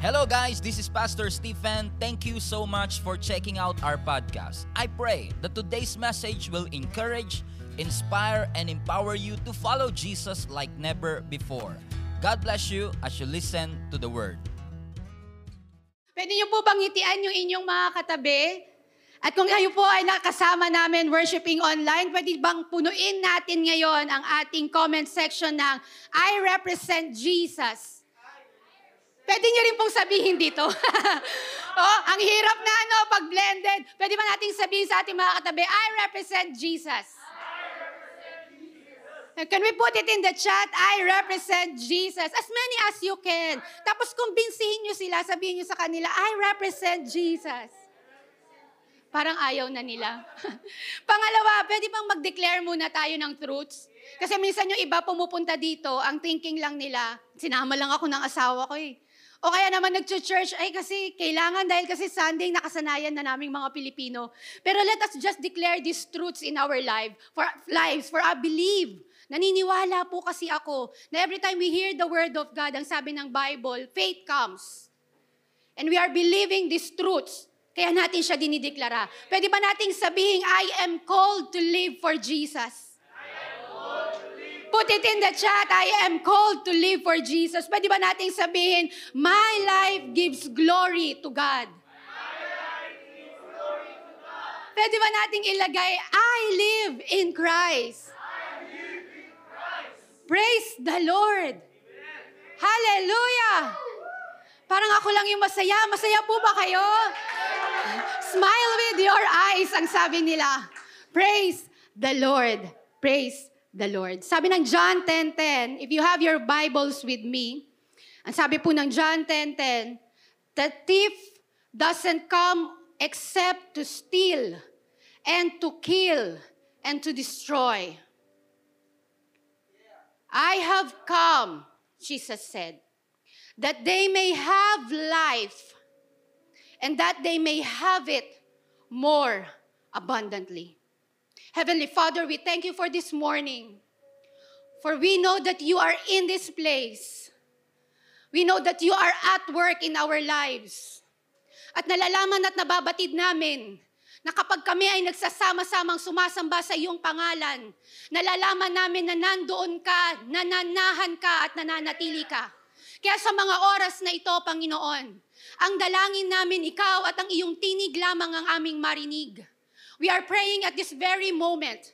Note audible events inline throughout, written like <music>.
Hello, guys. This is Pastor Stephen. Thank you so much for checking out our podcast. I pray that today's message will encourage, inspire, and empower you to follow Jesus like never before. God bless you as you listen to the word. Pwede niyo po bang ngitian yung inyong mga katabi? At kung kayo po ay nakasama namin worshiping online, pwede bang punuin natin ngayon ang ating comment section ng I represent Jesus. Pwede niyo rin pong sabihin dito. <laughs> oh, ang hirap na ano, pag blended. Pwede ba nating sabihin sa ating mga katabi, I represent Jesus. Can we put it in the chat? I represent Jesus. As many as you can. Tapos kumbinsihin nyo sila, sabihin nyo sa kanila, I represent Jesus. Parang ayaw na nila. <laughs> Pangalawa, pwede bang mag-declare muna tayo ng truths? Kasi minsan yung iba pumupunta dito, ang thinking lang nila, sinama lang ako ng asawa ko eh. O kaya naman nag-church, ay kasi kailangan dahil kasi Sunday nakasanayan na naming mga Pilipino. Pero let us just declare these truths in our life, for lives, for I believe. Naniniwala po kasi ako na every time we hear the word of God, ang sabi ng Bible, faith comes. And we are believing these truths. Kaya natin siya dinideklara. Pwede ba nating sabihin, I am called to live for Jesus? Put it in the chat, I am called to live for Jesus. Pwede ba nating sabihin, my life gives glory to God? Pwede ba nating ilagay, I live in Christ? Praise the Lord. Hallelujah. Parang ako lang yung masaya. Masaya po ba kayo? Smile with your eyes, ang sabi nila. Praise the Lord. Praise the Lord. Sabi ng John 10.10, if you have your Bibles with me, ang sabi po ng John 10.10, the thief doesn't come except to steal and to kill and to destroy. I have come, Jesus said, that they may have life and that they may have it more abundantly. Heavenly Father, we thank you for this morning. For we know that you are in this place. We know that you are at work in our lives. At nalalaman at nababatid namin na kapag kami ay nagsasama-samang sumasamba sa iyong pangalan, nalalaman namin na nandoon ka, nananahan ka at nananatili ka. Kaya sa mga oras na ito, Panginoon, ang dalangin namin ikaw at ang iyong tinig lamang ang aming marinig. We are praying at this very moment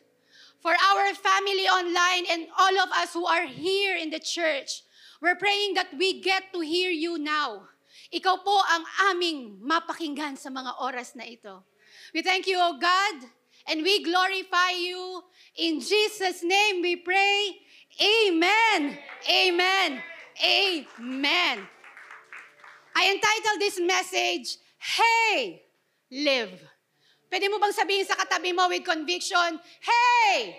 for our family online and all of us who are here in the church. We're praying that we get to hear you now. Ikaw po ang aming mapakinggan sa mga oras na ito. We thank you, O God, and we glorify you. In Jesus' name we pray. Amen. Amen. Amen. I entitled this message, Hey, Live. Pwede mo bang sabihin sa katabi mo with conviction, Hey,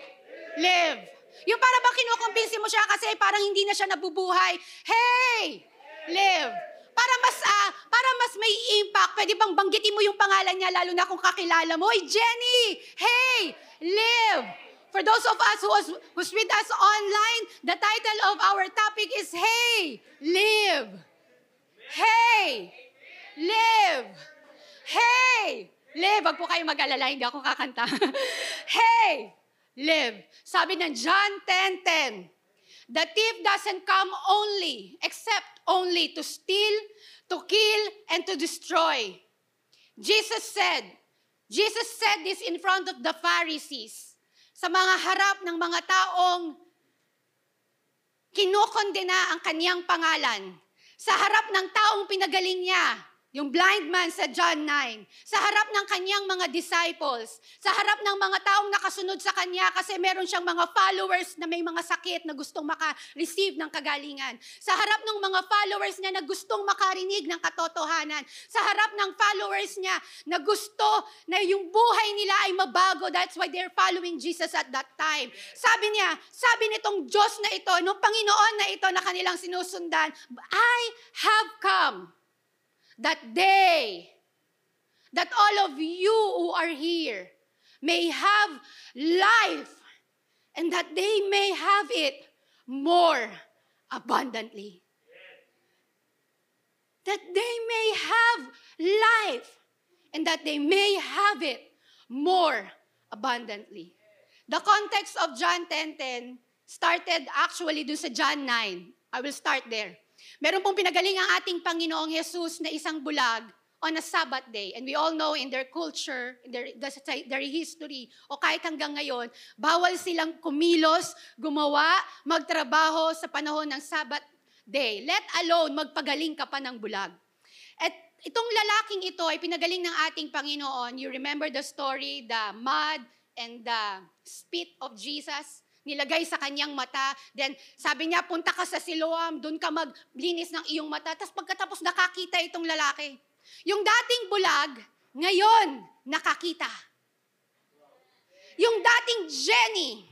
Live. Yung para bang kinukumbinsi mo siya kasi parang hindi na siya nabubuhay. Hey, live. Para mas ah, para mas may impact, pwede bang banggitin mo yung pangalan niya lalo na kung kakilala mo. Hey, Jenny! Hey! Live! For those of us who was, who's with us online, the title of our topic is Hey! Live! Hey! Live! Hey! Live! Wag po kayo mag-alala, hindi ako kakanta. <laughs> hey! Live! Sabi ng John 10.10, The thief doesn't come only, except only to steal, to kill, and to destroy. Jesus said, Jesus said this in front of the Pharisees, sa mga harap ng mga taong kinukondena ang kaniyang pangalan, sa harap ng taong pinagaling niya, yung blind man sa John 9, sa harap ng kanyang mga disciples, sa harap ng mga taong nakasunod sa kanya kasi meron siyang mga followers na may mga sakit na gustong maka-receive ng kagalingan, sa harap ng mga followers niya na gustong makarinig ng katotohanan, sa harap ng followers niya na gusto na yung buhay nila ay mabago, that's why they're following Jesus at that time. Sabi niya, sabi nitong Diyos na ito, nung Panginoon na ito na kanilang sinusundan, I have come that they, that all of you who are here may have life and that they may have it more abundantly. that they may have life and that they may have it more abundantly. The context of John 10.10 started actually dun sa John 9. I will start there. Meron pong pinagaling ang ating Panginoong Jesus na isang bulag on a Sabbath day. And we all know in their culture, in their, their history, o kahit hanggang ngayon, bawal silang kumilos, gumawa, magtrabaho sa panahon ng Sabbath day. Let alone magpagaling ka pa ng bulag. At itong lalaking ito ay pinagaling ng ating Panginoon. You remember the story, the mud and the spit of Jesus? Nilagay sa kanyang mata. Then sabi niya, punta ka sa Siloam, doon ka maglinis ng iyong mata. Tapos pagkatapos nakakita itong lalaki. Yung dating bulag, ngayon nakakita. Yung dating Jenny,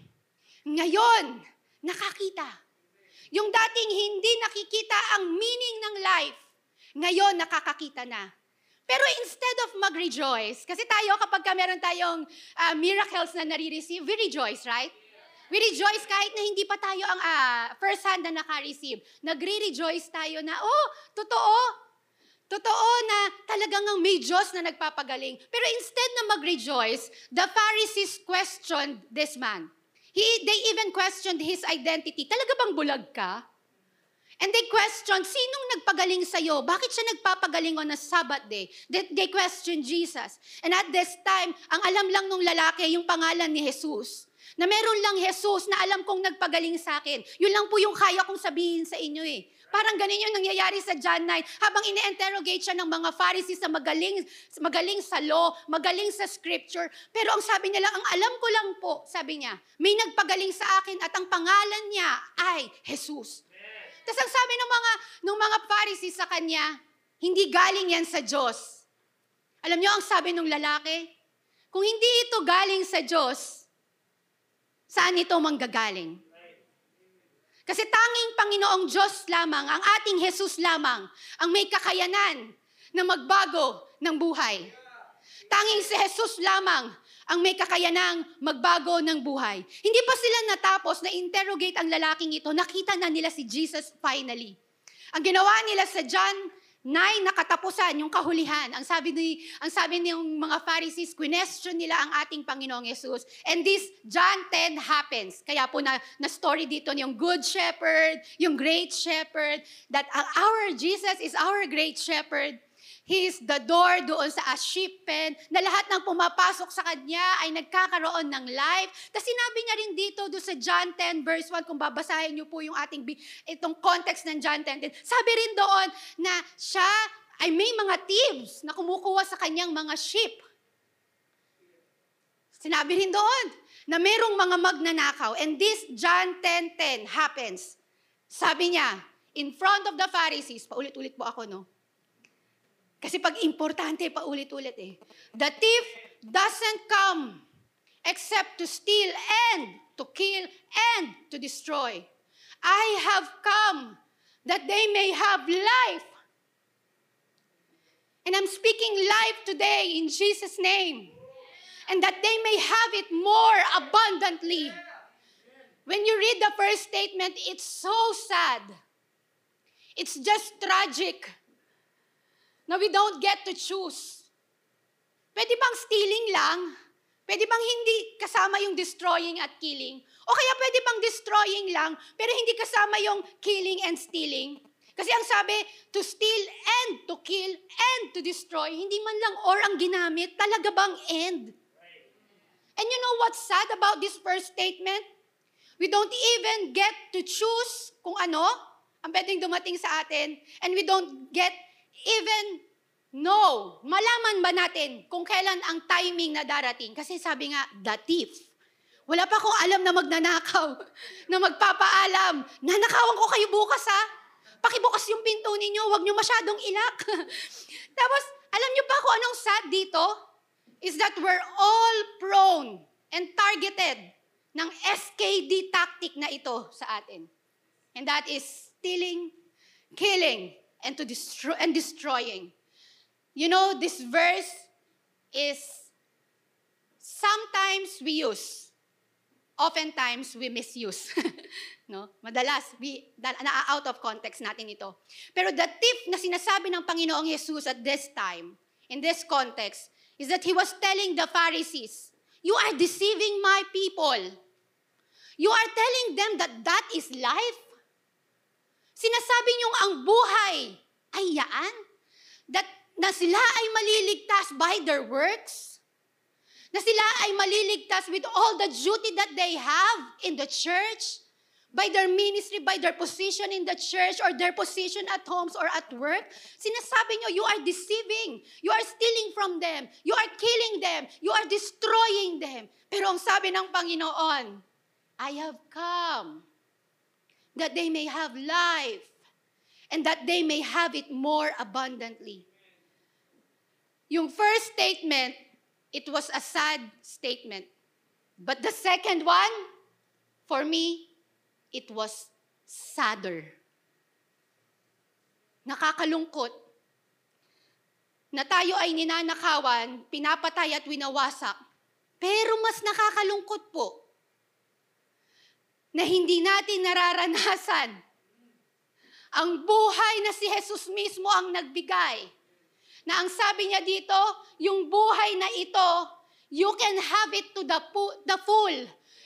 ngayon nakakita. Yung dating hindi nakikita ang meaning ng life, ngayon nakakakita na. Pero instead of mag-rejoice, kasi tayo kapag ka meron tayong uh, miracles na nare-receive, we rejoice, right? We rejoice kahit na hindi pa tayo ang uh, first hand na naka-receive. Nagre-rejoice tayo na, oh, totoo. Totoo na talagang ang may Diyos na nagpapagaling. Pero instead na mag-rejoice, the Pharisees questioned this man. He, they even questioned his identity. Talaga bang bulag ka? And they questioned, sinong nagpagaling sa'yo? Bakit siya nagpapagaling on a Sabbath day? They, they questioned Jesus. And at this time, ang alam lang nung lalaki, yung pangalan ni Jesus. Na meron lang Jesus na alam kong nagpagaling sa akin. Yun lang po yung kaya kong sabihin sa inyo eh. Parang ganun yung nangyayari sa John 9. Habang ine-interrogate siya ng mga Pharisees na magaling, magaling sa law, magaling sa scripture. Pero ang sabi niya lang, ang alam ko lang po, sabi niya, may nagpagaling sa akin at ang pangalan niya ay Jesus. Tapos ang sabi ng mga, ng mga Pharisees sa kanya, hindi galing yan sa Diyos. Alam niyo ang sabi ng lalaki? Kung hindi ito galing sa Diyos, saan ito manggagaling? Kasi tanging Panginoong Diyos lamang, ang ating Jesus lamang, ang may kakayanan na magbago ng buhay. Tanging si Jesus lamang ang may kakayanang magbago ng buhay. Hindi pa sila natapos na interrogate ang lalaking ito, nakita na nila si Jesus finally. Ang ginawa nila sa John 9 na katapusan, yung kahulihan. Ang sabi ni ang sabi ng mga Pharisees, question nila ang ating Panginoong Yesus. And this John 10 happens. Kaya po na, na story dito yung good shepherd, yung great shepherd, that our Jesus is our great shepherd. He is the door doon sa sheep pen, na lahat ng pumapasok sa kanya ay nagkakaroon ng life. Tapos sinabi niya rin dito doon sa John 10 verse 1, kung babasahin niyo po yung ating, itong context ng John 10, 10 sabi rin doon na siya ay may mga thieves na kumukuha sa kanyang mga sheep. Sinabi rin doon na mayroong mga magnanakaw. And this John 10.10 happens. Sabi niya, in front of the Pharisees, paulit-ulit po ako, no? Kasi pag importante, paulit-ulit eh. The thief doesn't come except to steal and to kill and to destroy. I have come that they may have life. And I'm speaking life today in Jesus' name. And that they may have it more abundantly. When you read the first statement, it's so sad. It's just tragic na we don't get to choose. Pwede bang stealing lang? Pwede bang hindi kasama yung destroying at killing? O kaya pwede bang destroying lang, pero hindi kasama yung killing and stealing? Kasi ang sabi, to steal and to kill and to destroy, hindi man lang or ang ginamit, talaga bang end? And you know what's sad about this first statement? We don't even get to choose kung ano ang pwedeng dumating sa atin, and we don't get even know, malaman ba natin kung kailan ang timing na darating? Kasi sabi nga, the thief. Wala pa akong alam na magnanakaw, <laughs> na magpapaalam. Nanakawan ko kayo bukas ha. Pakibukas yung pinto ninyo, huwag nyo masyadong ilak. <laughs> Tapos, alam nyo pa kung anong sad dito? Is that we're all prone and targeted ng SKD tactic na ito sa atin. And that is stealing, killing, and to destroy and destroying. You know, this verse is sometimes we use oftentimes we misuse. <laughs> no? Madalas, we, na out of context natin ito. Pero the tip na sinasabi ng Panginoong Jesus at this time, in this context, is that He was telling the Pharisees, You are deceiving my people. You are telling them that that is life. Sinasabi niyong ang buhay ay yaan. That, na sila ay maliligtas by their works na sila ay maliligtas with all the duty that they have in the church, by their ministry, by their position in the church, or their position at homes or at work. Sinasabi nyo, you are deceiving. You are stealing from them. You are killing them. You are destroying them. Pero ang sabi ng Panginoon, I have come that they may have life and that they may have it more abundantly. Yung first statement, it was a sad statement. But the second one, for me, it was sadder. Nakakalungkot na tayo ay ninanakawan, pinapatay at winawasak. Pero mas nakakalungkot po na hindi natin nararanasan ang buhay na si Jesus mismo ang nagbigay na ang sabi niya dito, yung buhay na ito, you can have it to the, the full.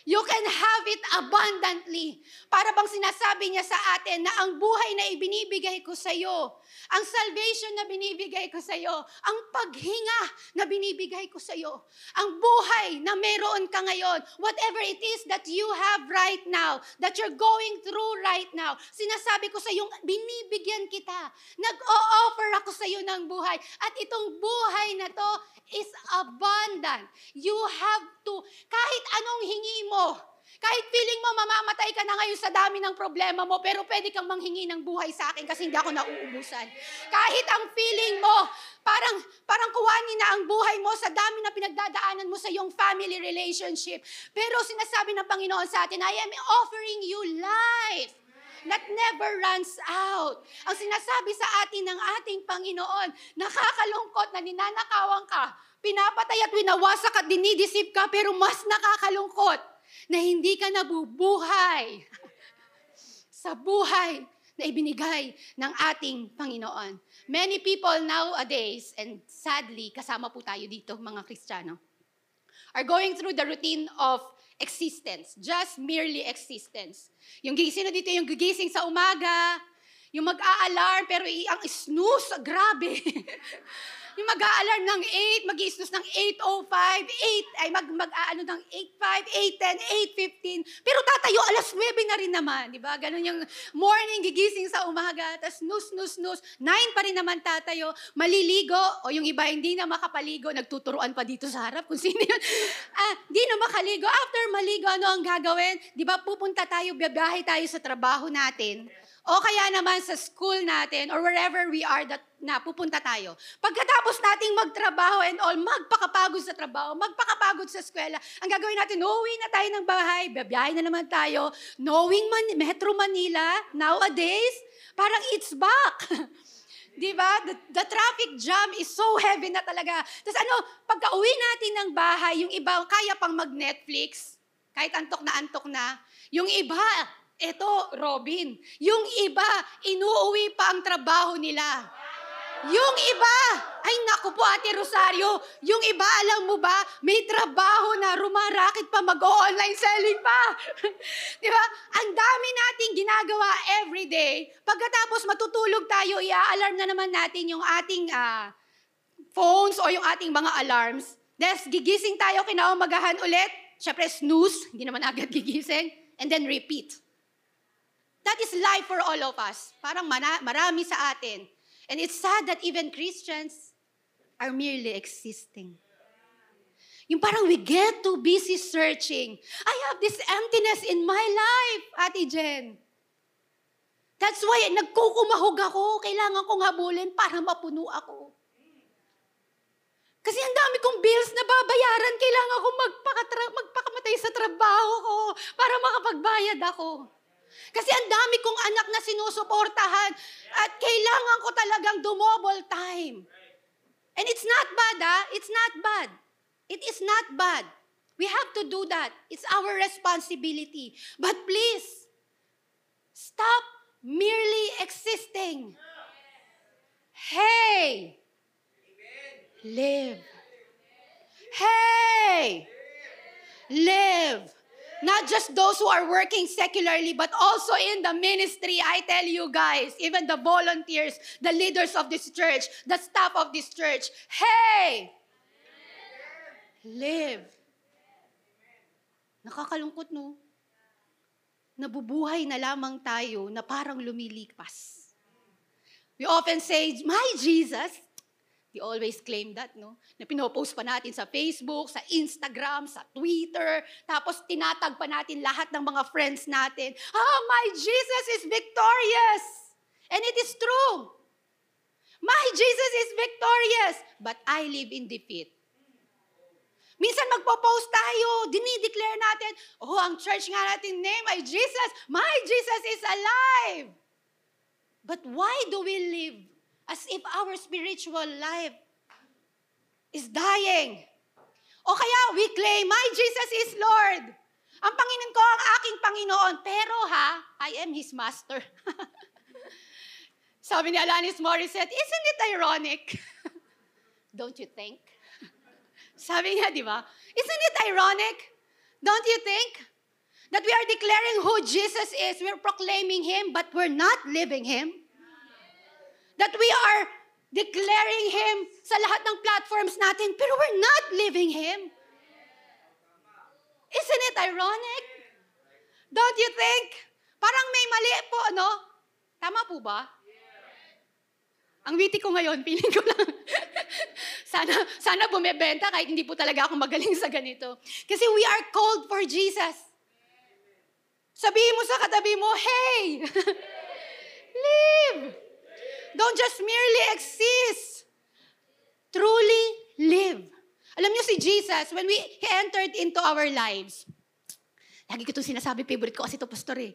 You can have it abundantly. Para bang sinasabi niya sa atin na ang buhay na ibinibigay ko sa iyo, ang salvation na binibigay ko sa iyo, ang paghinga na binibigay ko sa iyo, ang buhay na meron ka ngayon, whatever it is that you have right now, that you're going through right now, sinasabi ko sa iyo, binibigyan kita. Nag-o-offer ako sa iyo ng buhay. At itong buhay na to is abundant. You have to, kahit anong hingi mo, kahit feeling mo mamamatay ka na ngayon sa dami ng problema mo, pero pwede kang manghingi ng buhay sa akin kasi hindi ako nauubusan. Kahit ang feeling mo, parang, parang kuwanin na ang buhay mo sa dami na pinagdadaanan mo sa iyong family relationship. Pero sinasabi ng Panginoon sa atin, I am offering you life that never runs out. Ang sinasabi sa atin ng ating Panginoon, nakakalungkot na ninanakawan ka, pinapatay at winawasak at dinidisip ka, pero mas nakakalungkot na hindi ka nabubuhay <laughs> sa buhay na ibinigay ng ating Panginoon. Many people nowadays, and sadly, kasama po tayo dito, mga Kristiyano, are going through the routine of existence, just merely existence. Yung gigising na dito, yung gigising sa umaga, yung mag-a-alarm, pero ang snooze, grabe. <laughs> Yung mag-a-alarm ng 8, mag snooze ng 8.05, 8, ay mag, mag-aano ng 8.5, 8.10, 8.15. Pero tatayo, alas 9 na rin naman, di ba? Ganun yung morning, gigising sa umaga, tapos snooze, snooze, snooze, 9 pa rin naman tatayo, maliligo, o yung iba hindi na makapaligo, nagtuturuan pa dito sa harap kung <laughs> sino yun. ah, di na makaligo. After maligo, ano ang gagawin? Di ba, pupunta tayo, biyahe tayo sa trabaho natin. O kaya naman sa school natin or wherever we are that na pupunta tayo. Pagkatapos nating magtrabaho and all, magpakapagod sa trabaho, magpakapagod sa eskwela, ang gagawin natin, uwi na tayo ng bahay, babiyahe na naman tayo, knowing Man- Metro Manila, nowadays, parang it's back. <laughs> Di ba? The, the traffic jam is so heavy na talaga. Tapos ano, pagka uwi natin ng bahay, yung iba kaya pang mag-Netflix, kahit antok na antok na. Yung iba, ito, Robin, yung iba, inuuwi pa ang trabaho nila. Yung iba, ay naku po Ate Rosario, yung iba alam mo ba, may trabaho na rumarakit pa mag-online selling pa. <laughs> Di ba? Ang dami nating ginagawa every day. Pagkatapos matutulog tayo, i-alarm na naman natin yung ating uh, phones o yung ating mga alarms. Des, gigising tayo kinaumagahan ulit. Siyempre, snooze, hindi naman agad gigising. And then repeat. That is life for all of us. Parang marami sa atin. And it's sad that even Christians are merely existing. Yung parang we get too busy searching. I have this emptiness in my life, Ate Jen. That's why nagkukumahog ako. Kailangan kong habulin para mapuno ako. Kasi ang dami kong bills na babayaran. Kailangan kong magpakamatay sa trabaho ko para makapagbayad ako. Kasi ang dami kong anak na sinusuportahan at kailangan ko talagang dumobble time. And it's not bad, ah. It's not bad. It is not bad. We have to do that. It's our responsibility. But please, stop merely existing. Hey! Live. Hey! Live. Not just those who are working secularly, but also in the ministry. I tell you guys, even the volunteers, the leaders of this church, the staff of this church, hey! Live. Nakakalungkot, no? Nabubuhay na lamang tayo na parang lumilipas. We often say, my Jesus. We always claim that, no? Na pinopost pa natin sa Facebook, sa Instagram, sa Twitter. Tapos tinatag pa natin lahat ng mga friends natin. Ah, my Jesus is victorious. And it is true. My Jesus is victorious. But I live in defeat. Minsan magpo-post tayo, dinideclare natin, oh, ang church nga natin name ay Jesus. My Jesus is alive. But why do we live as if our spiritual life is dying? O kaya we claim, my Jesus is Lord. Ang Panginoon ko ang aking Panginoon. Pero ha, I am His Master. <laughs> Sabi ni Alanis Morissette, isn't it ironic? <laughs> Don't you think? <laughs> Sabi niya, di ba? Isn't it ironic? Don't you think? That we are declaring who Jesus is. We're proclaiming Him, but we're not living Him. That we are declaring Him sa lahat ng platforms natin, pero we're not living Him. Isn't it ironic? Don't you think? Parang may mali po, no? Tama po ba? Ang witty ko ngayon, <laughs> feeling ko lang. sana, sana bumebenta kahit hindi po talaga ako magaling sa ganito. Kasi we are called for Jesus. Sabihin mo sa katabi mo, hey! <laughs> live! Don't just merely exist. Truly live. Alam niyo si Jesus, when we he entered into our lives, lagi ko itong sinasabi, favorite ko kasi ito, pastor eh.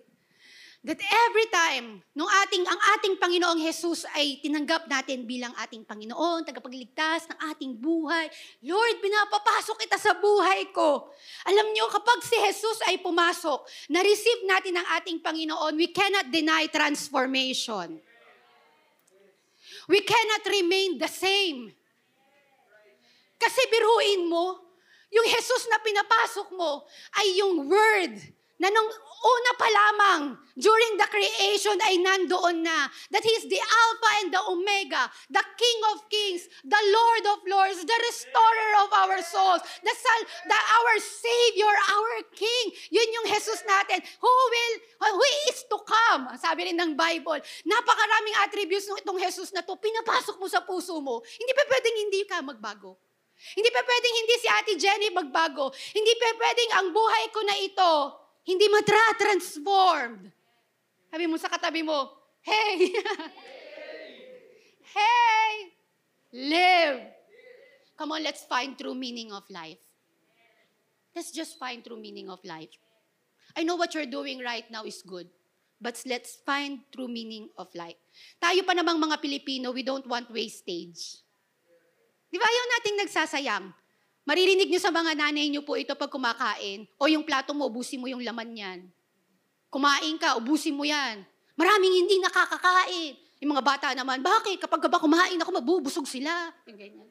That every time, nung ating, ang ating Panginoong Jesus ay tinanggap natin bilang ating Panginoon, tagapagligtas ng ating buhay, Lord, pinapapasok kita sa buhay ko. Alam niyo, kapag si Jesus ay pumasok, na-receive natin ang ating Panginoon, we cannot deny transformation. We cannot remain the same. Kasi biruin mo, yung Jesus na pinapasok mo ay yung word na nung una pa lamang, during the creation ay nandoon na, that He is the Alpha and the Omega, the King of Kings, the Lord of Lords, the Restorer of our souls, the, Sal- the our Savior, our King. Yun yung Jesus natin, who will, who is to come. Sabi rin ng Bible, napakaraming attributes ng itong Jesus na to, pinapasok mo sa puso mo. Hindi pa pwedeng hindi ka magbago. Hindi pa pwedeng hindi si Ate Jenny magbago. Hindi pa pwedeng ang buhay ko na ito hindi matra-transformed. Sabi mo sa katabi mo, hey! <laughs> hey! Live! Come on, let's find true meaning of life. Let's just find true meaning of life. I know what you're doing right now is good, but let's find true meaning of life. Tayo pa namang mga Pilipino, we don't want wastage. Di ba ayaw nating nagsasayang? Maririnig niyo sa mga nanay niyo po ito pag kumakain, o yung plato mo, ubusin mo yung laman niyan. Kumain ka, ubusin mo yan. Maraming hindi nakakakain. Yung mga bata naman, bakit? Kapag ba kumain ako, mabubusog sila. Yung ganyan.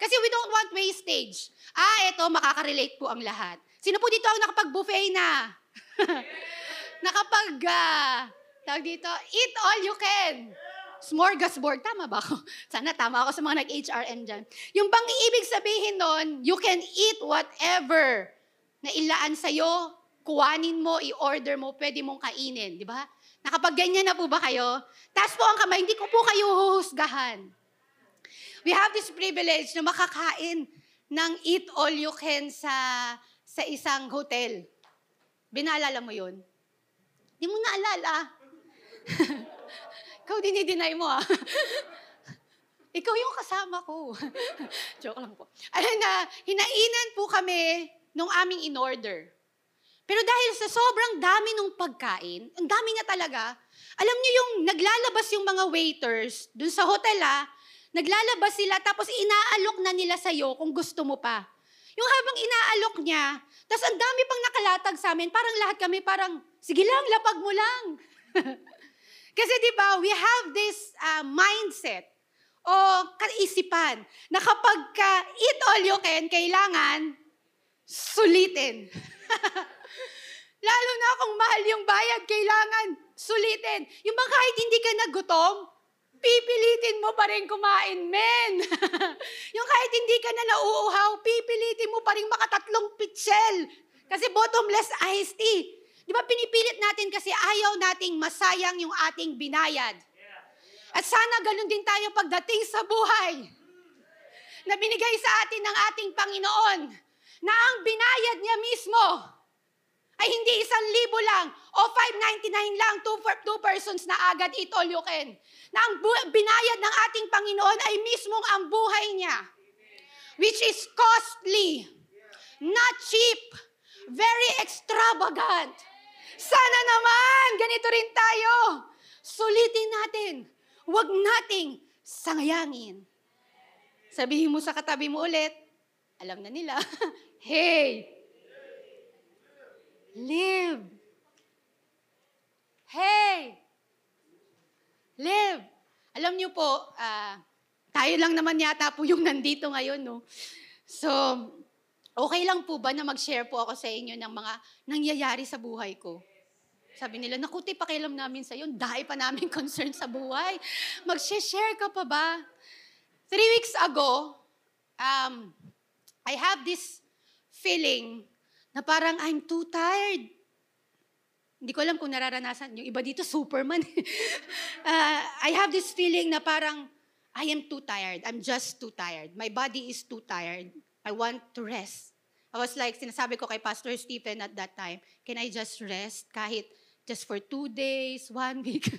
Kasi we don't want wastage. Ah, eto, makaka-relate po ang lahat. Sino po dito ang nakapag-buffet na? <laughs> nakapag, uh, tawag dito, eat all you can. Smorgasbord, tama ba ako? <laughs> Sana tama ako sa mga nag-HRM dyan. Yung bang ibig sabihin nun, you can eat whatever na ilaan sa'yo, kuwanin mo, i-order mo, pwede mong kainin, di ba? Nakapag-ganyan na po ba kayo? Taas po ang kamay, hindi ko po kayo huhusgahan. We have this privilege na makakain ng eat all you can sa, sa isang hotel. Binaalala mo yun? Di mo naalala. <laughs> Ikaw dinideny mo ah. <laughs> Ikaw yung kasama ko. <laughs> Joke lang po. Alam na, hinainan po kami nung aming in-order. Pero dahil sa sobrang dami nung pagkain, ang dami nga talaga, alam niyo yung naglalabas yung mga waiters dun sa hotel ah, naglalabas sila tapos inaalok na nila sa'yo kung gusto mo pa. Yung habang inaalok niya, tapos ang dami pang nakalatag sa amin, parang lahat kami parang, sige lang, lapag mo lang. <laughs> Kasi di ba, we have this uh, mindset o kaisipan na kapag ka eat all you can, kailangan sulitin. <laughs> Lalo na kung mahal yung bayad, kailangan sulitin. Yung mga kahit hindi ka nagutom, pipilitin mo pa rin kumain, men. <laughs> yung kahit hindi ka na nauuhaw, pipilitin mo pa rin makatatlong pitsel. Kasi bottomless iced tea. Di ba pinipilit natin kasi ayaw nating masayang yung ating binayad. At sana ganun din tayo pagdating sa buhay na binigay sa atin ng ating Panginoon na ang binayad niya mismo ay hindi isang libo lang o 599 lang, two, for, two persons na agad eat all you can. Na ang bu- binayad ng ating Panginoon ay mismong ang buhay niya. Which is costly, not cheap, very extravagant. Sana naman, ganito rin tayo. Sulitin natin. Huwag nating sangayangin. Sabihin mo sa katabi mo ulit, alam na nila, <laughs> hey, live. Hey, live. Alam niyo po, ah, tayo lang naman yata po yung nandito ngayon, no? So, okay lang po ba na mag-share po ako sa inyo ng mga nangyayari sa buhay ko? Sabi nila, nakuti pakialam namin sa iyo, dahil pa namin <laughs> concern sa buhay. Mag-share ka pa ba? Three weeks ago, um, I have this feeling na parang I'm too tired. Hindi ko alam kung nararanasan. Yung iba dito, Superman. <laughs> uh, I have this feeling na parang I am too tired. I'm just too tired. My body is too tired. I want to rest. I was like, sinasabi ko kay Pastor Stephen at that time, can I just rest kahit just for two days, one week?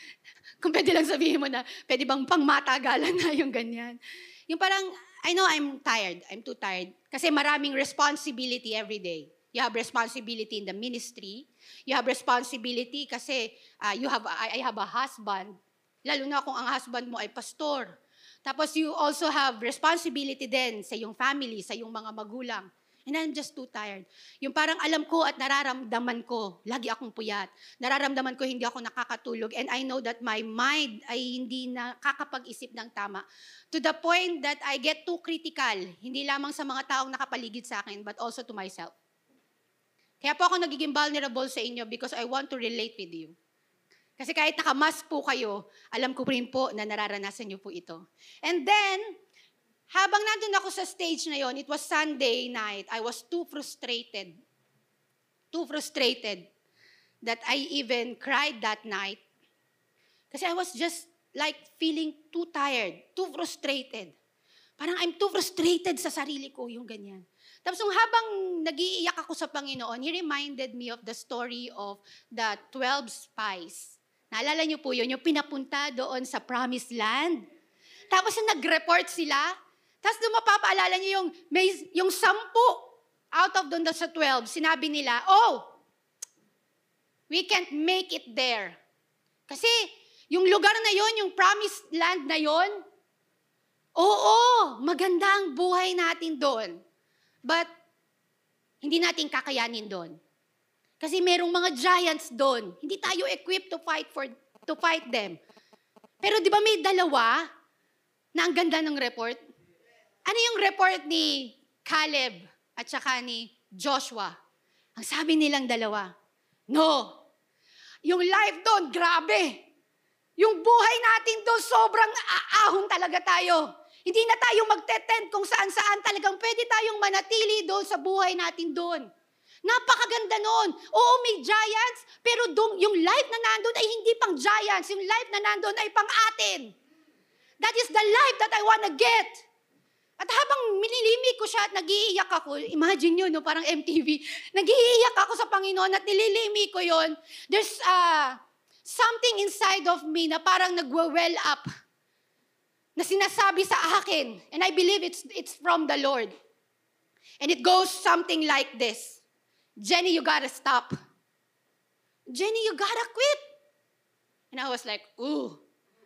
<laughs> Kung pwede lang sabihin mo na, pwede bang pangmatagalan na <laughs> yung ganyan. Yung parang, I know I'm tired. I'm too tired. Kasi maraming responsibility every day. You have responsibility in the ministry. You have responsibility kasi uh, you have, I, I have a husband. Lalo na kung ang husband mo ay pastor. Tapos you also have responsibility din sa iyong family, sa iyong mga magulang. And I'm just too tired. Yung parang alam ko at nararamdaman ko, lagi akong puyat. Nararamdaman ko hindi ako nakakatulog. And I know that my mind ay hindi nakakapag-isip ng tama. To the point that I get too critical. Hindi lamang sa mga taong nakapaligid sa akin, but also to myself. Kaya po ako nagiging vulnerable sa inyo because I want to relate with you. Kasi kahit nakamas po kayo, alam ko rin po na nararanasan niyo po ito. And then, habang nandun ako sa stage na yon, it was Sunday night, I was too frustrated. Too frustrated that I even cried that night. Kasi I was just like feeling too tired, too frustrated. Parang I'm too frustrated sa sarili ko, yung ganyan. Tapos nung habang nagiiyak ako sa Panginoon, He reminded me of the story of the 12 spies. Naalala niyo po yun, yung pinapunta doon sa promised land. Tapos nag-report sila, tapos doon mapapaalala niyo yung, may, yung sampu out of doon sa 12, sinabi nila, oh, we can't make it there. Kasi yung lugar na yon, yung promised land na yon, oo, maganda ang buhay natin doon. But, hindi natin kakayanin doon. Kasi merong mga giants doon. Hindi tayo equipped to fight for to fight them. Pero di ba may dalawa na ang ganda ng report? Ano yung report ni Caleb at saka ni Joshua? Ang sabi nilang dalawa, no. Yung life doon, grabe. Yung buhay natin doon, sobrang aahon talaga tayo. Hindi na tayo magte-tent kung saan-saan talagang pwede tayong manatili doon sa buhay natin doon. Napakaganda noon. Oo, may giants, pero dun, yung life na nandun ay hindi pang giants. Yung life na nandun ay pang atin. That is the life that I want to get. At habang minilimi ko siya at nagiiyak ako, imagine nyo, no, parang MTV, nagiiyak ako sa Panginoon at nililimi ko yon. There's uh, something inside of me na parang nagwe-well up na sinasabi sa akin. And I believe it's, it's from the Lord. And it goes something like this. Jenny, you gotta stop. Jenny, you gotta quit. And I was like, ooh,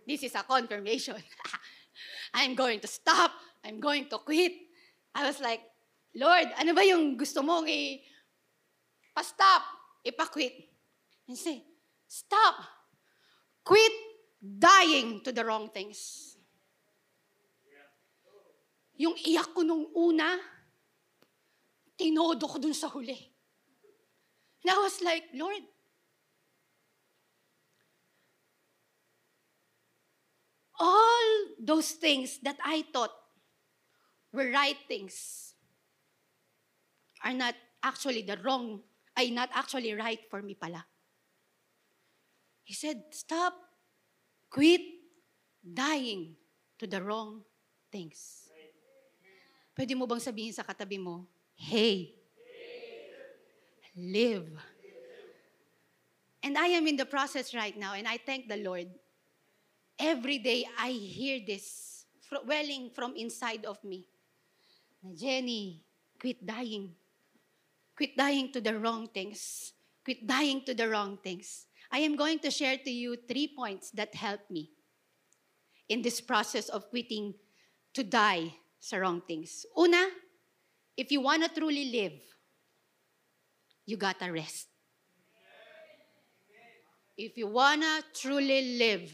this is a confirmation. <laughs> I'm going to stop. I'm going to quit. I was like, Lord, ano ba yung gusto mong i- pa-stop, ipa-quit? And say, stop. Quit dying to the wrong things. Yung iyak ko nung una, tinodo ko dun sa huli. And I was like, Lord, all those things that I thought were right things are not actually the wrong, ay not actually right for me pala. He said, stop, quit dying to the wrong things. Pwede mo bang sabihin sa katabi mo, hey, live. And I am in the process right now, and I thank the Lord. Every day I hear this welling from inside of me. Jenny, quit dying. Quit dying to the wrong things. Quit dying to the wrong things. I am going to share to you three points that helped me in this process of quitting to die sa wrong things. Una, if you want to truly live, you gotta rest. If you wanna truly live,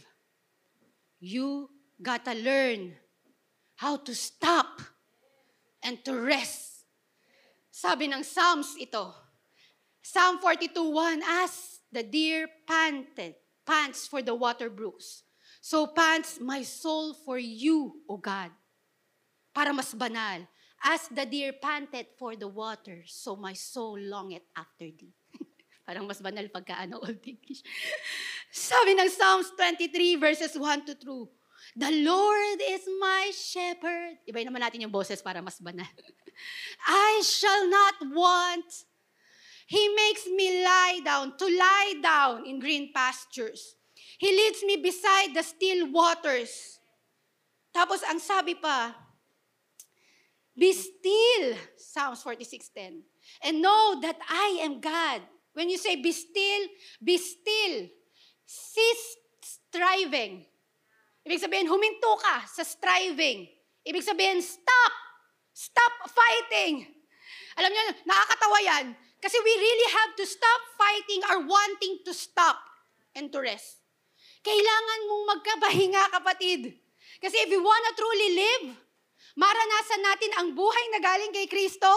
you gotta learn how to stop and to rest. Sabi ng Psalms ito, Psalm 42:1, As the deer panted, pants for the water brooks, so pants my soul for you, O God. Para mas banal, as the deer panted for the water, so my soul longeth after thee. <laughs> Parang mas banal pagka ano, Old English. <laughs> Sabi ng Psalms 23 verses 1 to 2, The Lord is my shepherd. Ibay naman natin yung boses para mas banal. <laughs> I shall not want. He makes me lie down, to lie down in green pastures. He leads me beside the still waters. Tapos ang sabi pa, Be still, Psalms 46:10, and know that I am God. When you say be still, be still. Cease striving. Ibig sabihin, huminto ka sa striving. Ibig sabihin, stop. Stop fighting. Alam niyo, nakakatawa yan. Kasi we really have to stop fighting or wanting to stop and to rest. Kailangan mong magkabahinga, kapatid. Kasi if we wanna truly live, maranasan natin ang buhay na galing kay Kristo,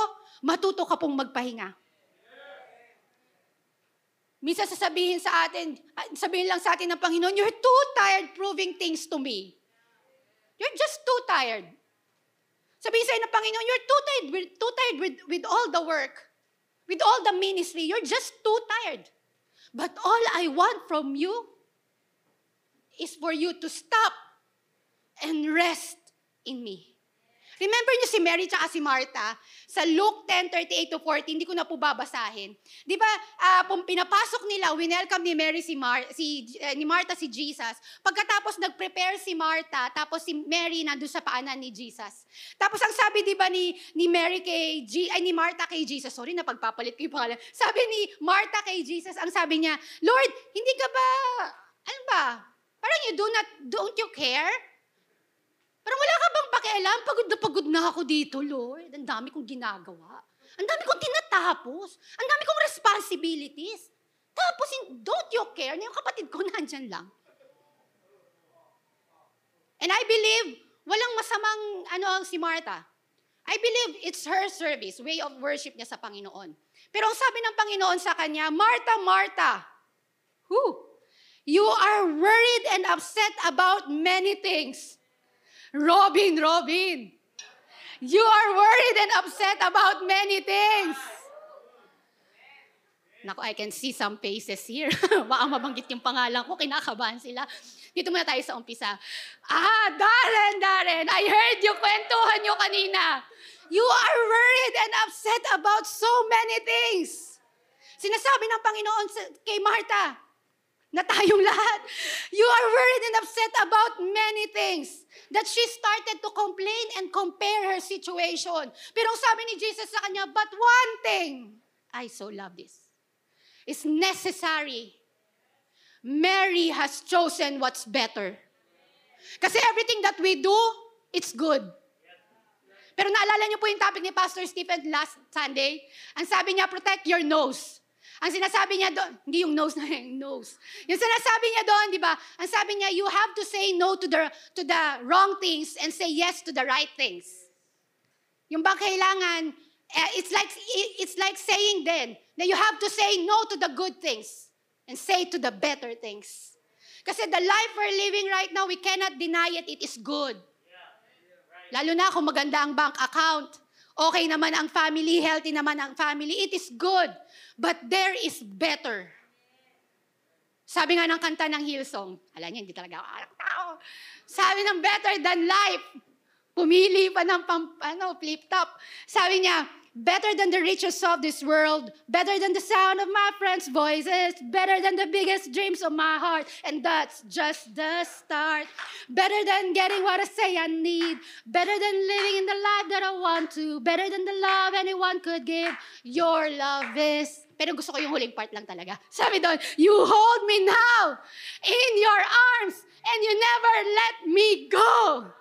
matuto ka pong magpahinga. Minsan sasabihin sa atin, ah, sabihin lang sa atin ng Panginoon, you're too tired proving things to me. You're just too tired. Sabihin sa'yo ng Panginoon, you're too tired, with, too tired with, with all the work, with all the ministry. You're just too tired. But all I want from you is for you to stop and rest in me. Remember niyo si Mary tsaka si Martha? Sa Luke 10:38 to 40, hindi ko na po babasahin. Di ba, ah, pum- pinapasok nila, winelcome ni Mary si, Mar- si eh, ni Martha si Jesus. Pagkatapos nag-prepare si Martha, tapos si Mary nandun sa paanan ni Jesus. Tapos ang sabi di ba ni, ni Mary kay, G, ay ni Martha kay Jesus, sorry na pagpapalit ko yung pangalan. Sabi ni Martha kay Jesus, ang sabi niya, Lord, hindi ka ba, ano ba, parang you do not, don't you care? Parang wala ka bang pakialam? Pagod na pagod na ako dito, Lord. Ang dami kong ginagawa. Ang dami kong tinatapos. Ang dami kong responsibilities. Tapos, don't you care na yung kapatid ko <laughs> nandyan lang. And I believe, walang masamang ano si Martha. I believe it's her service, way of worship niya sa Panginoon. Pero ang sabi ng Panginoon sa kanya, Martha, Martha, who? You are worried and upset about many things. Robin, Robin, you are worried and upset about many things. Naku, I can see some faces here. <laughs> Baka mabanggit yung pangalan ko, kinakabahan sila. Dito muna tayo sa umpisa. Ah, Darren, Darren, I heard you kwentuhan nyo kanina. You are worried and upset about so many things. Sinasabi ng Panginoon kay Martha, na tayong <laughs> lahat. You are worried and upset about many things. That she started to complain and compare her situation. Pero ang sabi ni Jesus sa kanya, but one thing, I so love this, is necessary. Mary has chosen what's better. Kasi everything that we do, it's good. Pero naalala niyo po yung topic ni Pastor Stephen last Sunday? Ang sabi niya, protect your nose. Ang sinasabi niya doon, hindi yung nose na yung nose. Yung sinasabi niya doon, di ba? Ang sabi niya, you have to say no to the, to the wrong things and say yes to the right things. Yung bang kailangan, eh, it's like, it's like saying then, that you have to say no to the good things and say to the better things. Kasi the life we're living right now, we cannot deny it, it is good. Lalo na kung maganda ang bank account. Okay naman ang family, healthy naman ang family, it is good. But there is better. Sabi nga ng kanta ng Hillsong, alam niya, hindi talaga ako tao. Sabi ng better than life. Pumili pa ng pam, ano, flip top. Sabi niya, better than the riches of this world, better than the sound of my friends' voices, better than the biggest dreams of my heart, and that's just the start. Better than getting what I say I need, better than living in the life that I want to, better than the love anyone could give. Your love is pero gusto ko yung huling part lang talaga. Sabi doon, you hold me now in your arms and you never let me go.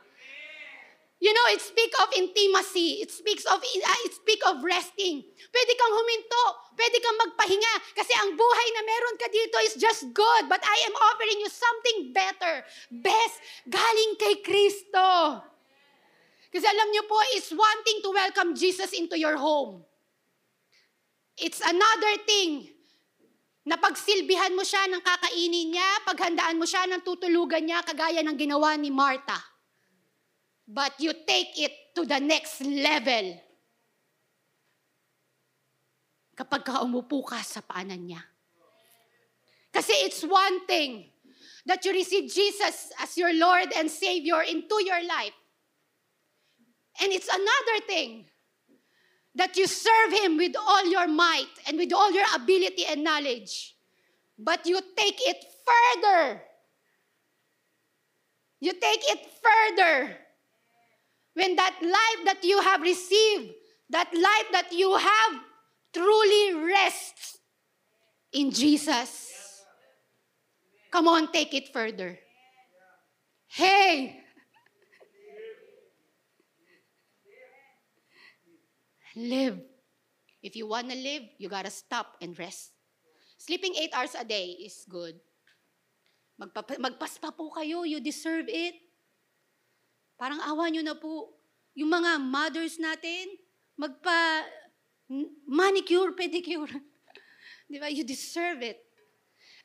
You know, it speaks of intimacy. It speaks of uh, it speak of resting. Pwede kang huminto, pwede kang magpahinga kasi ang buhay na meron ka dito is just good, but I am offering you something better, best galing kay Kristo. Kasi alam niyo po, it's one thing to welcome Jesus into your home. It's another thing na pagsilbihan mo siya ng kakainin niya, paghandaan mo siya ng tutulugan niya, kagaya ng ginawa ni Martha. But you take it to the next level. Kapag ka umupo ka sa paanan niya. Kasi it's one thing that you receive Jesus as your Lord and Savior into your life. And it's another thing that you serve Him with all your might and with all your ability and knowledge. But you take it further. You take it further. When that life that you have received, that life that you have truly rests in Jesus. Come on, take it further. Hey, live. If you want to live, you got to stop and rest. Sleeping eight hours a day is good. Magpa- magpaspa po kayo, you deserve it. Parang awa nyo na po. Yung mga mothers natin, magpa manicure, <laughs> pedicure. Di ba? You deserve it.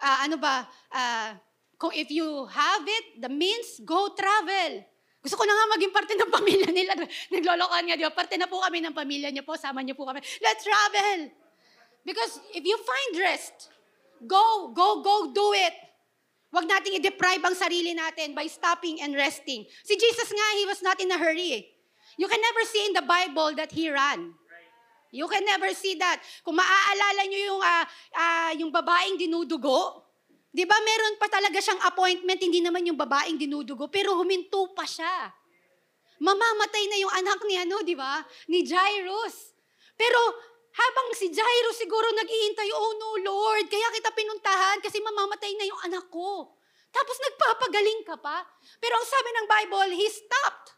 Uh, ano ba? Uh, kung if you have it, the means, go travel. Gusto ko na nga maging parte ng pamilya nila. <laughs> Naglolokohan nga, di ba? Parte na po kami ng pamilya niyo po. Sama niyo po kami. Let's travel. Because if you find rest, go, go, go, do it. Huwag nating i-deprive ang sarili natin by stopping and resting. Si Jesus nga, He was not in a hurry eh. You can never see in the Bible that He ran. You can never see that. Kung maaalala nyo yung, uh, uh, yung babaeng dinudugo, di ba meron pa talaga siyang appointment, hindi naman yung babaeng dinudugo, pero huminto pa siya. Mamamatay na yung anak ni ano, di ba? Ni Jairus. Pero habang si Jairus siguro nag-iintay, oh no Lord, kaya kita pinuntahan kasi mamamatay na yung anak ko. Tapos nagpapagaling ka pa. Pero ang sabi ng Bible, he stopped.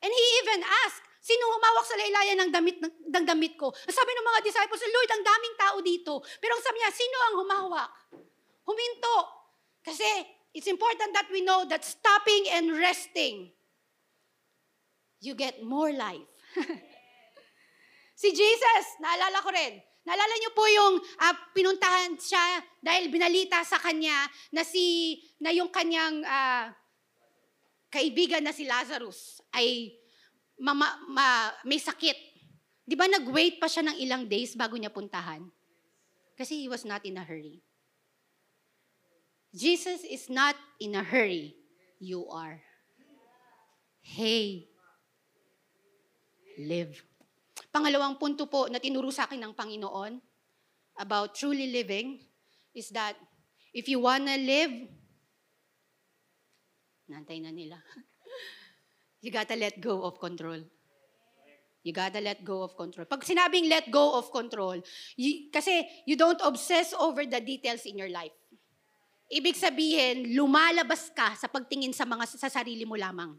And he even asked, sino humawak sa laylayan ng damit, ng damit ko? Ang sabi ng mga disciples, Lord, ang daming tao dito. Pero ang sabi niya, sino ang humawak? Huminto. Kasi it's important that we know that stopping and resting, you get more life. <laughs> Si Jesus, naalala ko rin, naalala niyo po yung uh, pinuntahan siya dahil binalita sa kanya na si na yung kanyang uh, kaibigan na si Lazarus ay mama, ma, may sakit. 'Di ba nag-wait pa siya ng ilang days bago niya puntahan? Kasi he was not in a hurry. Jesus is not in a hurry. You are. Hey, live. Pangalawang punto po na tinuro sa akin ng Panginoon about truly living is that if you wanna live, nantay na nila. <laughs> you gotta let go of control. You gotta let go of control. Pag sinabing let go of control, you, kasi you don't obsess over the details in your life. Ibig sabihin, lumalabas ka sa pagtingin sa mga sa sarili mo lamang.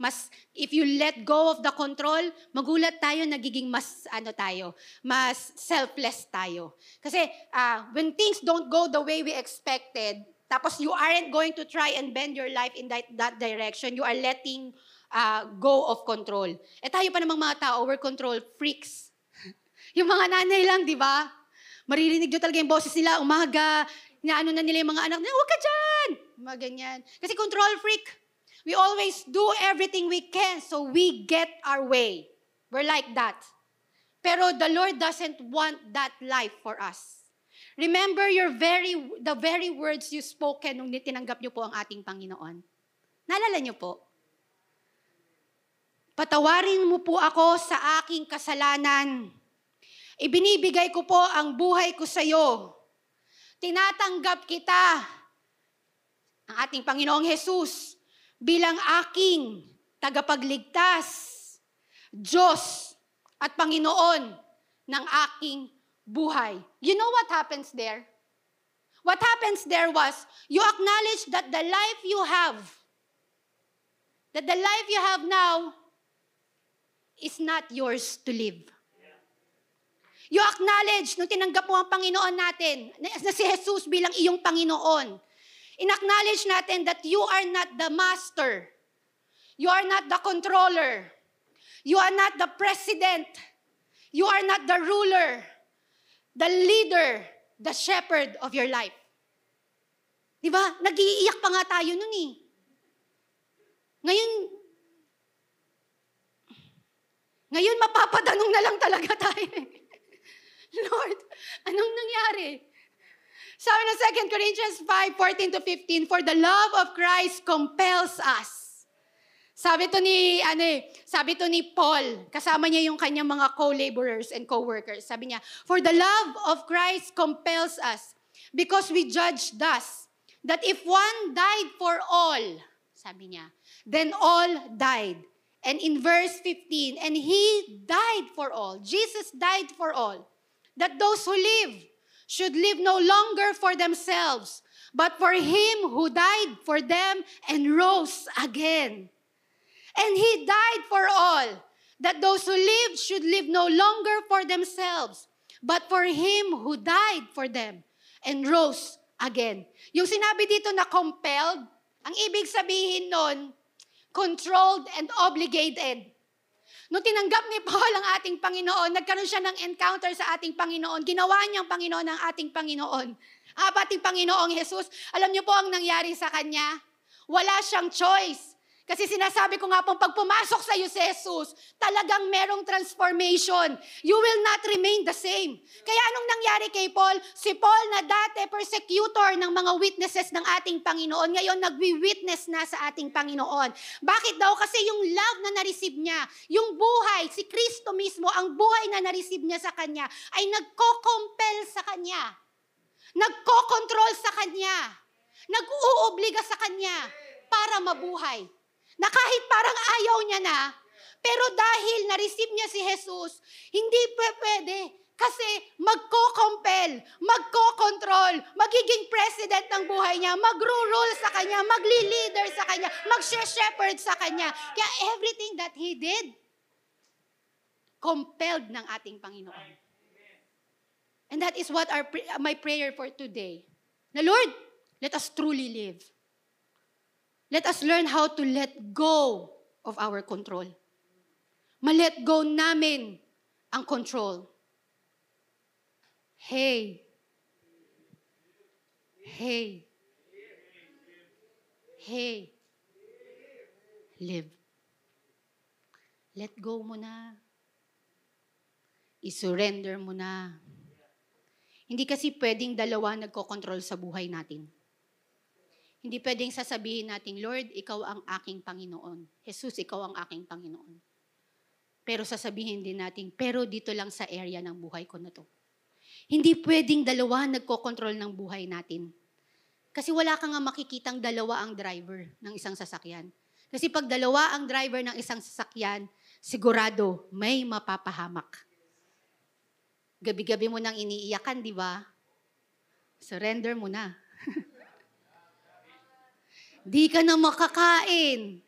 Mas if you let go of the control, magulat tayo, nagiging mas ano tayo, mas selfless tayo. Kasi uh, when things don't go the way we expected, tapos you aren't going to try and bend your life in that, that direction, you are letting uh, go of control. Eh tayo pa namang mga tao, we're control freaks. <laughs> yung mga nanay lang, di ba? Maririnig nyo talaga yung boses nila, umaga, na ano na nila yung mga anak nila, huwag ka dyan! Mga ganyan. Kasi control freak. We always do everything we can so we get our way. We're like that. Pero the Lord doesn't want that life for us. Remember your very the very words you spoken nung tinanggap niyo po ang ating Panginoon. Naalala niyo po? Patawarin mo po ako sa aking kasalanan. Ibinibigay ko po ang buhay ko sa iyo. Tinatanggap kita, ang ating Panginoong Jesus, bilang aking tagapagligtas, Diyos at Panginoon ng aking buhay. You know what happens there? What happens there was, you acknowledge that the life you have, that the life you have now is not yours to live. You acknowledge, nung tinanggap mo ang Panginoon natin, na si Jesus bilang iyong Panginoon, inacknowledge natin that you are not the master. You are not the controller. You are not the president. You are not the ruler, the leader, the shepherd of your life. Di ba? Nag-iiyak pa nga tayo nun eh. Ngayon, ngayon mapapatanong na lang talaga tayo. <laughs> Lord, anong nangyari? Sabi ng 2 Corinthians 5, 14 to 15, For the love of Christ compels us. Sabi to ni, ano eh, sabi to ni Paul, kasama niya yung kanyang mga co-laborers and co-workers. Sabi niya, For the love of Christ compels us, because we judge thus, that if one died for all, sabi niya, then all died. And in verse 15, and he died for all. Jesus died for all. That those who live should live no longer for themselves, but for him who died for them and rose again. And he died for all, that those who live should live no longer for themselves, but for him who died for them and rose again. Yung sinabi dito na compelled, ang ibig sabihin nun, controlled and obligated. Nung tinanggap ni Paul ang ating Panginoon, nagkaroon siya ng encounter sa ating Panginoon. Ginawa niyang Panginoon ang ating Panginoon. Ang ating Panginoong Jesus, alam niyo po ang nangyari sa kanya? Wala siyang choice. Kasi sinasabi ko nga pong pag pumasok sa iyo si Jesus, talagang merong transformation. You will not remain the same. Kaya anong nangyari kay Paul? Si Paul na dati persecutor ng mga witnesses ng ating Panginoon, ngayon nagwi-witness na sa ating Panginoon. Bakit daw? Kasi yung love na na-receive niya, yung buhay, si Kristo mismo, ang buhay na na-receive niya sa kanya, ay nagko-compel sa kanya. Nagko-control sa kanya. Nag-uuobliga sa kanya para mabuhay na kahit parang ayaw niya na, pero dahil na-receive niya si Jesus, hindi pwede. Kasi magko-compel, magko-control, magiging president ng buhay niya, magro-rule sa kanya, magli-leader sa kanya, mag-shepherd sa kanya. Kaya everything that he did, compelled ng ating Panginoon. And that is what our my prayer for today. Na Lord, let us truly live Let us learn how to let go of our control. Ma-let go namin ang control. Hey. Hey. Hey. Live. Let go mo na. I-surrender mo na. Hindi kasi pwedeng dalawa nagko-control sa buhay natin. Hindi pwedeng sasabihin natin, Lord, ikaw ang aking Panginoon. Jesus, ikaw ang aking Panginoon. Pero sasabihin din natin, pero dito lang sa area ng buhay ko na to. Hindi pwedeng dalawa nagko-control ng buhay natin. Kasi wala ka nga makikitang dalawa ang driver ng isang sasakyan. Kasi pag dalawa ang driver ng isang sasakyan, sigurado may mapapahamak. Gabi-gabi mo nang iniiyakan, di ba? Surrender mo na. Di ka na makakain.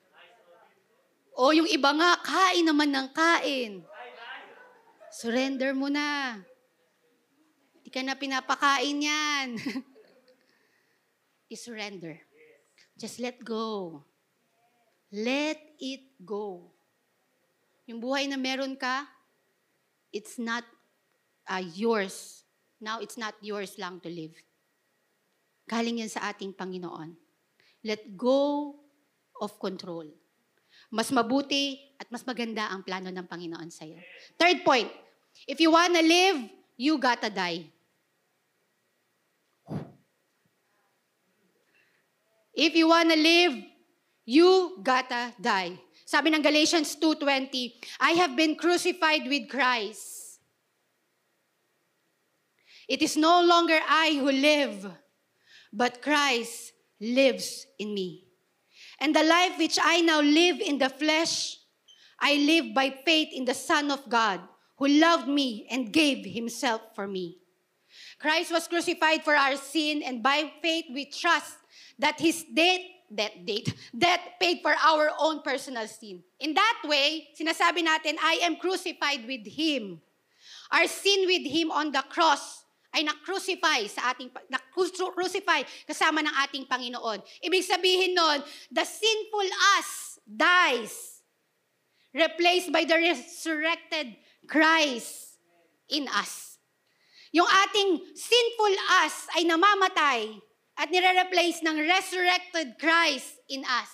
O yung iba nga, kain naman ng kain. Surrender mo na. Hindi ka na pinapakain yan. <laughs> I-surrender. Just let go. Let it go. Yung buhay na meron ka, it's not uh, yours. Now, it's not yours lang to live. Galing yan sa ating Panginoon. Let go of control. Mas mabuti at mas maganda ang plano ng Panginoon sa iyo. Third point, if you wanna live, you gotta die. If you wanna live, you gotta die. Sabi ng Galatians 2.20, I have been crucified with Christ. It is no longer I who live, but Christ lives in me. And the life which I now live in the flesh, I live by faith in the Son of God, who loved me and gave himself for me. Christ was crucified for our sin, and by faith we trust that his death, that date, death paid for our own personal sin. In that way, sinasabi natin, I am crucified with him. Our sin with him on the cross ay na-crucify sa ating na-crucify kasama ng ating Panginoon. Ibig sabihin nun, the sinful us dies replaced by the resurrected Christ in us. Yung ating sinful us ay namamatay at nire-replace ng resurrected Christ in us.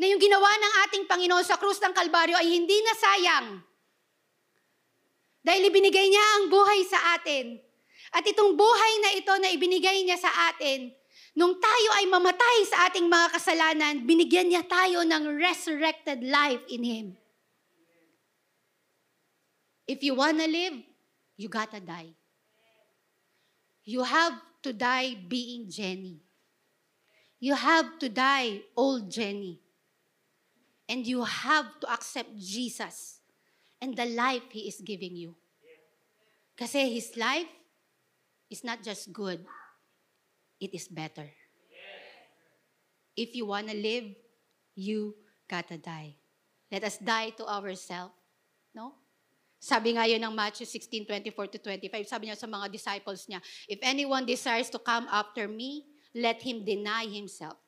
Na yung ginawa ng ating Panginoon sa krus ng Kalbaryo ay hindi na sayang. Dahil ibinigay niya ang buhay sa atin at itong buhay na ito na ibinigay niya sa atin, nung tayo ay mamatay sa ating mga kasalanan, binigyan niya tayo ng resurrected life in Him. If you wanna live, you gotta die. You have to die being Jenny. You have to die old Jenny. And you have to accept Jesus and the life He is giving you. Kasi His life is not just good, it is better. If you want to live, you gotta die. Let us die to ourselves. No? Sabi nga yun ng Matthew 16, 24 to 25, sabi niya sa mga disciples niya, If anyone desires to come after me, let him deny himself.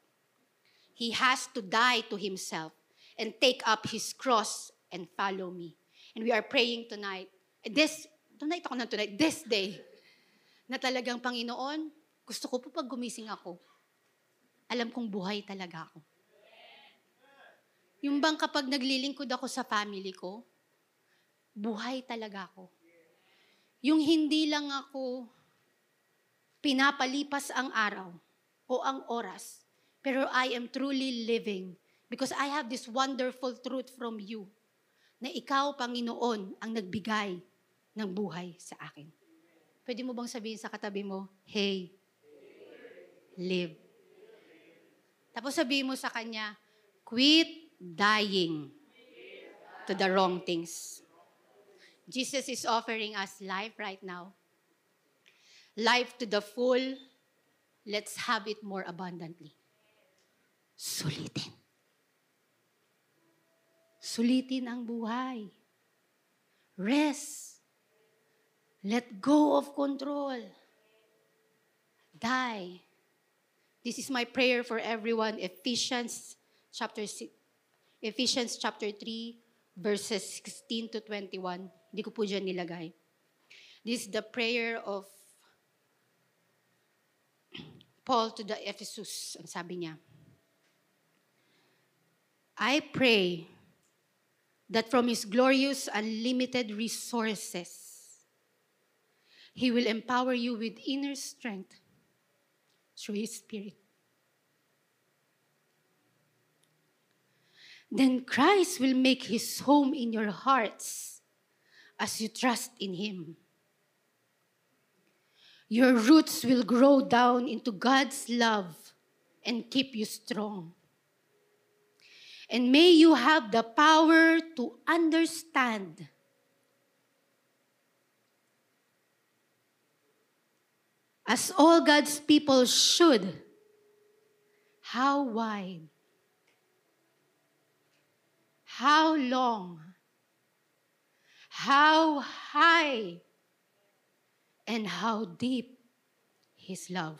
He has to die to himself and take up his cross and follow me. And we are praying tonight. This, tonight ako na tonight, this day, na talagang, Panginoon, gusto ko po pag gumising ako, alam kong buhay talaga ako. Yung bang kapag naglilingkod ako sa family ko, buhay talaga ako. Yung hindi lang ako pinapalipas ang araw o ang oras, pero I am truly living because I have this wonderful truth from you na ikaw, Panginoon, ang nagbigay ng buhay sa akin. Pwede mo bang sabihin sa katabi mo, hey, live. Tapos sabihin mo sa kanya, quit dying to the wrong things. Jesus is offering us life right now. Life to the full. Let's have it more abundantly. Sulitin. Sulitin ang buhay. Rest. Let go of control. Die. This is my prayer for everyone. Ephesians chapter 6, Ephesians chapter 3 verses 16 to 21. Hindi ko po dyan nilagay. This is the prayer of Paul to the Ephesus. Ang sabi niya, I pray that from His glorious unlimited resources, He will empower you with inner strength through His Spirit. Then Christ will make His home in your hearts as you trust in Him. Your roots will grow down into God's love and keep you strong. And may you have the power to understand as all God's people should. How wide, how long, how high, and how deep His love.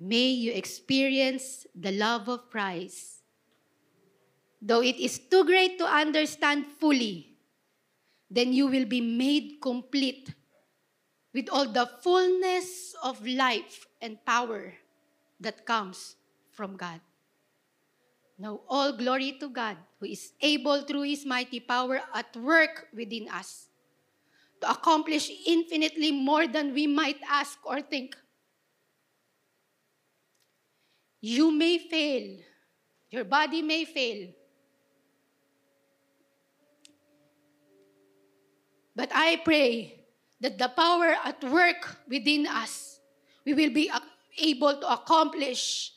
May you experience the love of Christ. Though it is too great to understand fully, then you will be made complete with all the fullness of life and power that comes from God. Now, all glory to God, who is able through his mighty power at work within us to accomplish infinitely more than we might ask or think. You may fail, your body may fail, but I pray that the power at work within us, we will be able to accomplish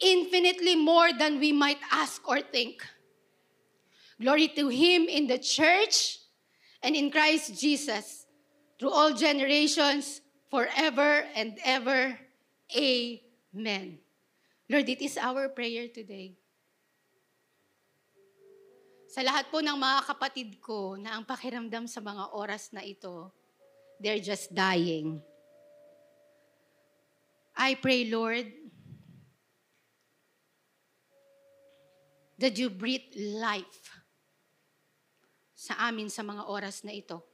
infinitely more than we might ask or think. Glory to Him in the church and in Christ Jesus through all generations, forever and ever. Amen. Lord, it is our prayer today. Sa lahat po ng mga kapatid ko na ang pakiramdam sa mga oras na ito, they're just dying. I pray, Lord, that you breathe life sa amin sa mga oras na ito.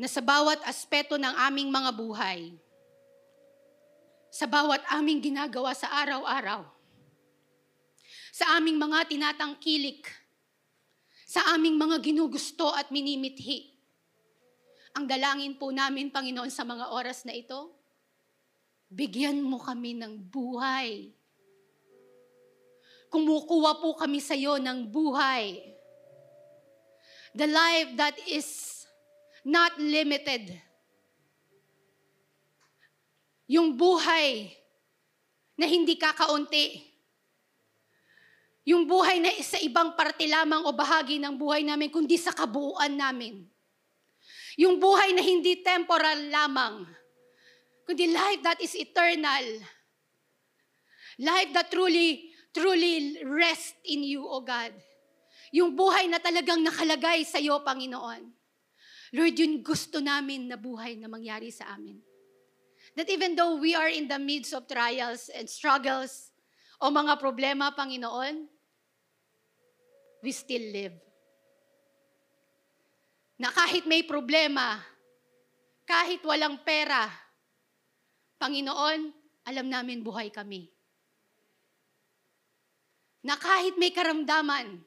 Na sa bawat aspeto ng aming mga buhay, sa bawat aming ginagawa sa araw-araw, sa aming mga tinatangkilik, sa aming mga ginugusto at minimithi, ang dalangin po namin, Panginoon, sa mga oras na ito, bigyan mo kami ng buhay kumukuha po kami sa iyo ng buhay. The life that is not limited. Yung buhay na hindi kakaunti. Yung buhay na sa ibang parte lamang o bahagi ng buhay namin, kundi sa kabuuan namin. Yung buhay na hindi temporal lamang, kundi life that is eternal. Life that truly truly rest in you, O God. Yung buhay na talagang nakalagay sa iyo, Panginoon. Lord, yun gusto namin na buhay na mangyari sa amin. That even though we are in the midst of trials and struggles o mga problema, Panginoon, we still live. Na kahit may problema, kahit walang pera, Panginoon, alam namin buhay kami na kahit may karamdaman,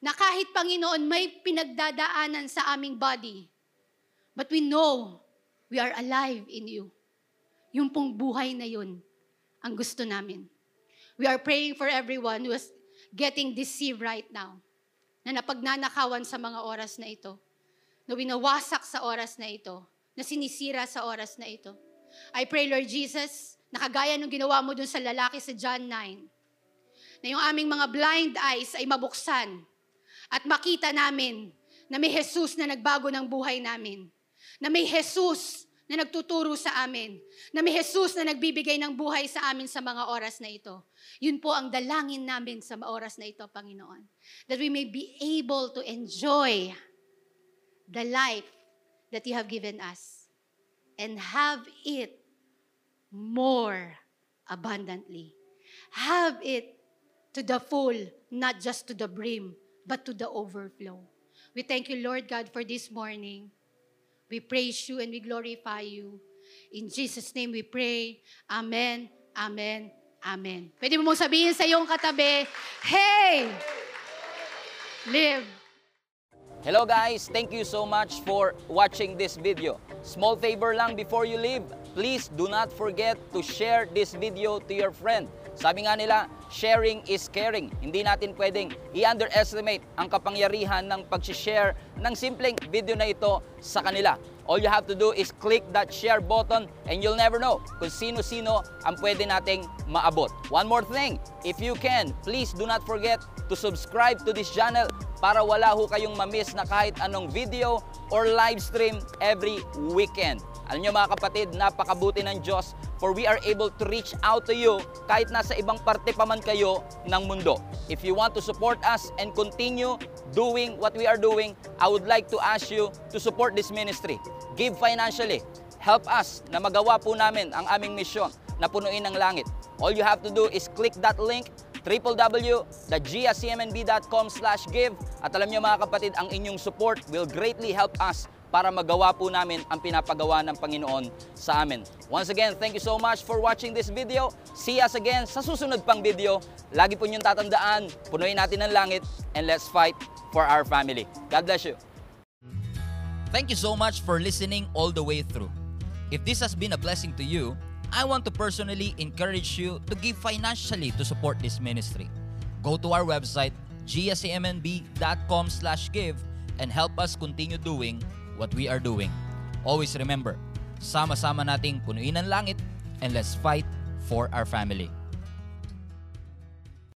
na kahit Panginoon may pinagdadaanan sa aming body, but we know we are alive in you. Yung pong buhay na yun, ang gusto namin. We are praying for everyone who is getting deceived right now, na napagnanakawan sa mga oras na ito, na winawasak sa oras na ito, na sinisira sa oras na ito. I pray, Lord Jesus, nakagaya nung ginawa mo dun sa lalaki sa John 9, na yung aming mga blind eyes ay mabuksan at makita namin na may Jesus na nagbago ng buhay namin. Na may Jesus na nagtuturo sa amin. Na may Jesus na nagbibigay ng buhay sa amin sa mga oras na ito. Yun po ang dalangin namin sa oras na ito, Panginoon. That we may be able to enjoy the life that you have given us and have it more abundantly. Have it to the full, not just to the brim, but to the overflow. We thank you, Lord God, for this morning. We praise you and we glorify you. In Jesus' name we pray. Amen, amen, amen. Pwede mo mong sabihin sa iyong katabi, Hey! Live! Hello guys, thank you so much for watching this video. Small favor lang before you leave, please do not forget to share this video to your friend. Sabi nga nila, sharing is caring. Hindi natin pwedeng i-underestimate ang kapangyarihan ng pag-share ng simpleng video na ito sa kanila. All you have to do is click that share button and you'll never know kung sino-sino ang pwede nating maabot. One more thing, if you can, please do not forget to subscribe to this channel para wala ho kayong mamiss na kahit anong video or live stream every weekend. Alam nyo mga kapatid, napakabuti ng Diyos for we are able to reach out to you kahit nasa ibang parte pa man kayo ng mundo. If you want to support us and continue doing what we are doing, I would like to ask you to support this ministry. Give financially. Help us na magawa po namin ang aming misyon na punuin ang langit. All you have to do is click that link www.giacmnb.com give at alam niyo mga kapatid, ang inyong support will greatly help us para magawa po namin ang pinapagawa ng Panginoon sa amin. Once again, thank you so much for watching this video. See us again sa susunod pang video. Lagi po niyong tatandaan, punuin natin ang langit and let's fight for our family. God bless you. Thank you so much for listening all the way through. If this has been a blessing to you, I want to personally encourage you to give financially to support this ministry. Go to our website, gscmnb.com slash give and help us continue doing what we are doing. Always remember, sama-sama nating punuin ang langit and let's fight for our family.